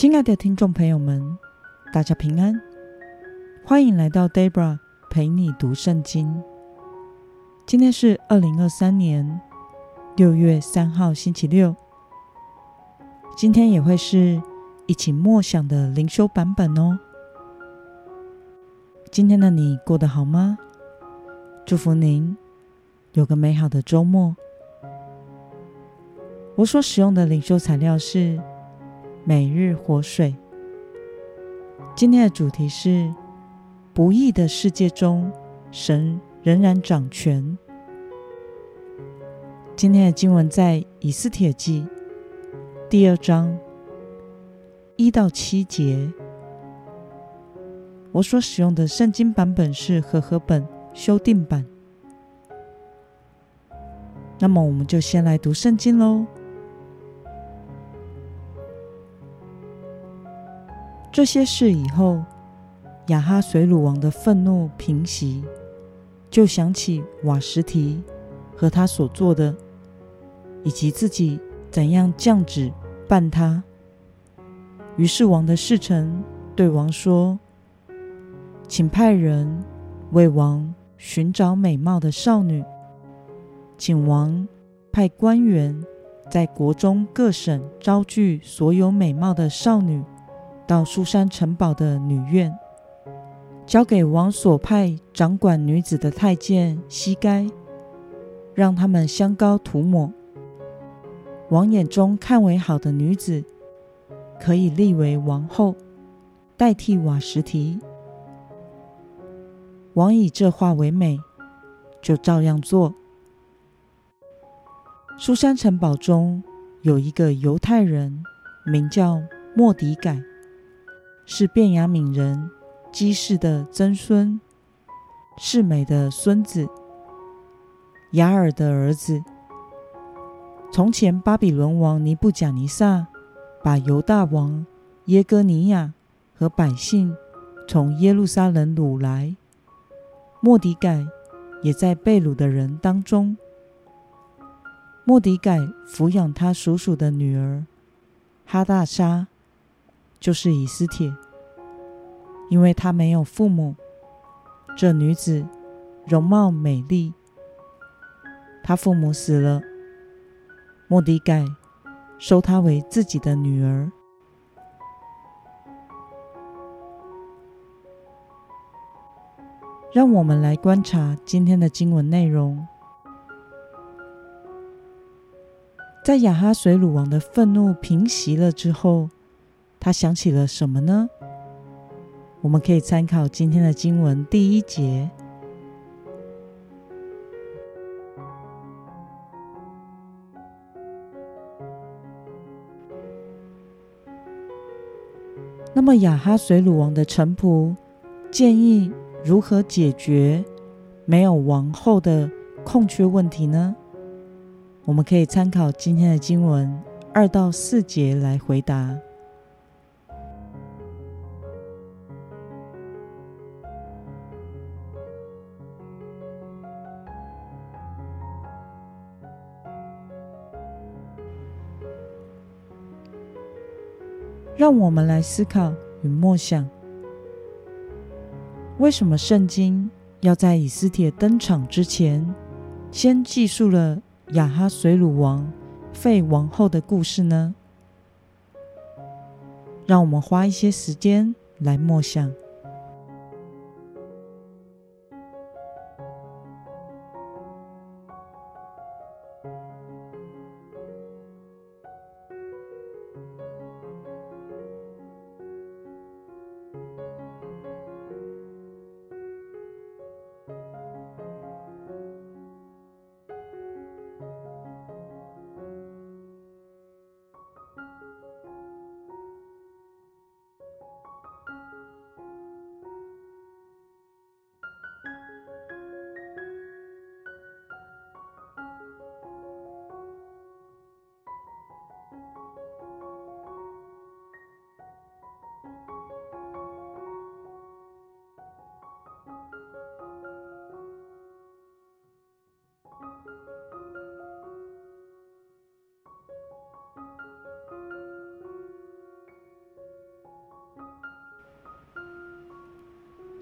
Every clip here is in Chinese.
亲爱的听众朋友们，大家平安，欢迎来到 Debra 陪你读圣经。今天是二零二三年六月三号，星期六。今天也会是一起默想的灵修版本哦。今天的你过得好吗？祝福您有个美好的周末。我所使用的灵修材料是。每日活水。今天的主题是不义的世界中，神仍然掌权。今天的经文在以斯帖记第二章一到七节。我所使用的圣经版本是和合本修订版。那么，我们就先来读圣经喽。这些事以后，亚哈随鲁王的愤怒平息，就想起瓦什提和他所做的，以及自己怎样降旨办他。于是王的侍臣对王说：“请派人为王寻找美貌的少女，请王派官员在国中各省招聚所有美貌的少女。”到苏珊城堡的女院，交给王所派掌管女子的太监西该，让他们香膏涂抹。王眼中看为好的女子，可以立为王后，代替瓦什提。王以这话为美，就照样做。苏珊城堡中有一个犹太人，名叫莫迪改。是便雅悯人基士的曾孙，示美的孙子，雅尔的儿子。从前巴比伦王尼布甲尼撒把犹大王耶哥尼亚和百姓从耶路撒冷掳来，莫底改也在被掳的人当中。莫底改抚养他叔叔的女儿哈大沙。就是以斯帖，因为她没有父母，这女子容貌美丽。她父母死了，莫迪改收她为自己的女儿。让我们来观察今天的经文内容。在亚哈随鲁王的愤怒平息了之后，他想起了什么呢？我们可以参考今天的经文第一节。那么亚哈随鲁王的臣仆建议如何解决没有王后的空缺问题呢？我们可以参考今天的经文二到四节来回答。让我们来思考与默想：为什么圣经要在以斯帖登场之前，先记述了雅哈随鲁王废王后的故事呢？让我们花一些时间来默想。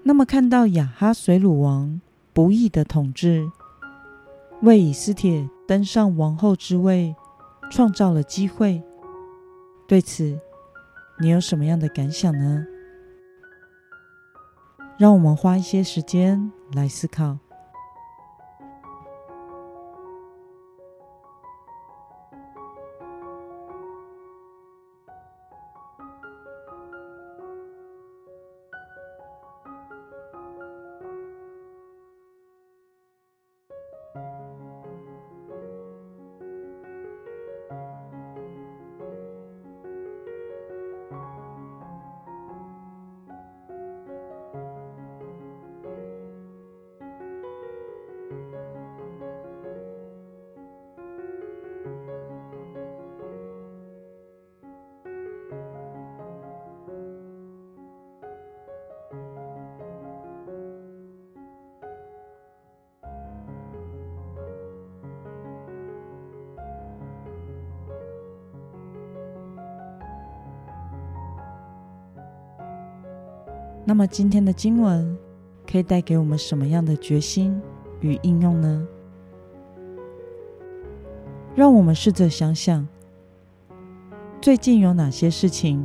那么，看到雅哈随鲁王不义的统治，为以斯帖登上王后之位创造了机会，对此你有什么样的感想呢？让我们花一些时间来思考。那么今天的经文可以带给我们什么样的决心与应用呢？让我们试着想想，最近有哪些事情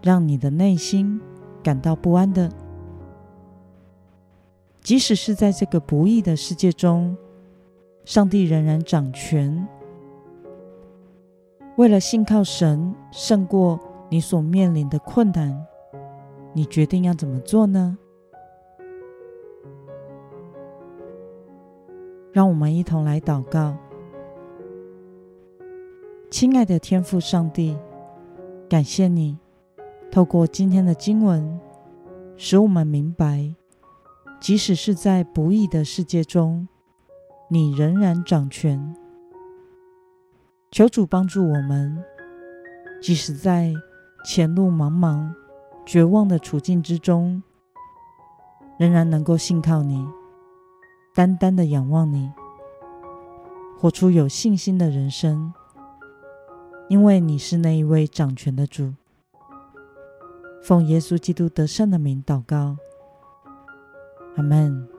让你的内心感到不安的？即使是在这个不易的世界中，上帝仍然掌权。为了信靠神胜过你所面临的困难。你决定要怎么做呢？让我们一同来祷告。亲爱的天父上帝，感谢你透过今天的经文，使我们明白，即使是在不义的世界中，你仍然掌权。求主帮助我们，即使在前路茫茫。绝望的处境之中，仍然能够信靠你，单单的仰望你，活出有信心的人生。因为你是那一位掌权的主。奉耶稣基督得胜的名祷告，阿门。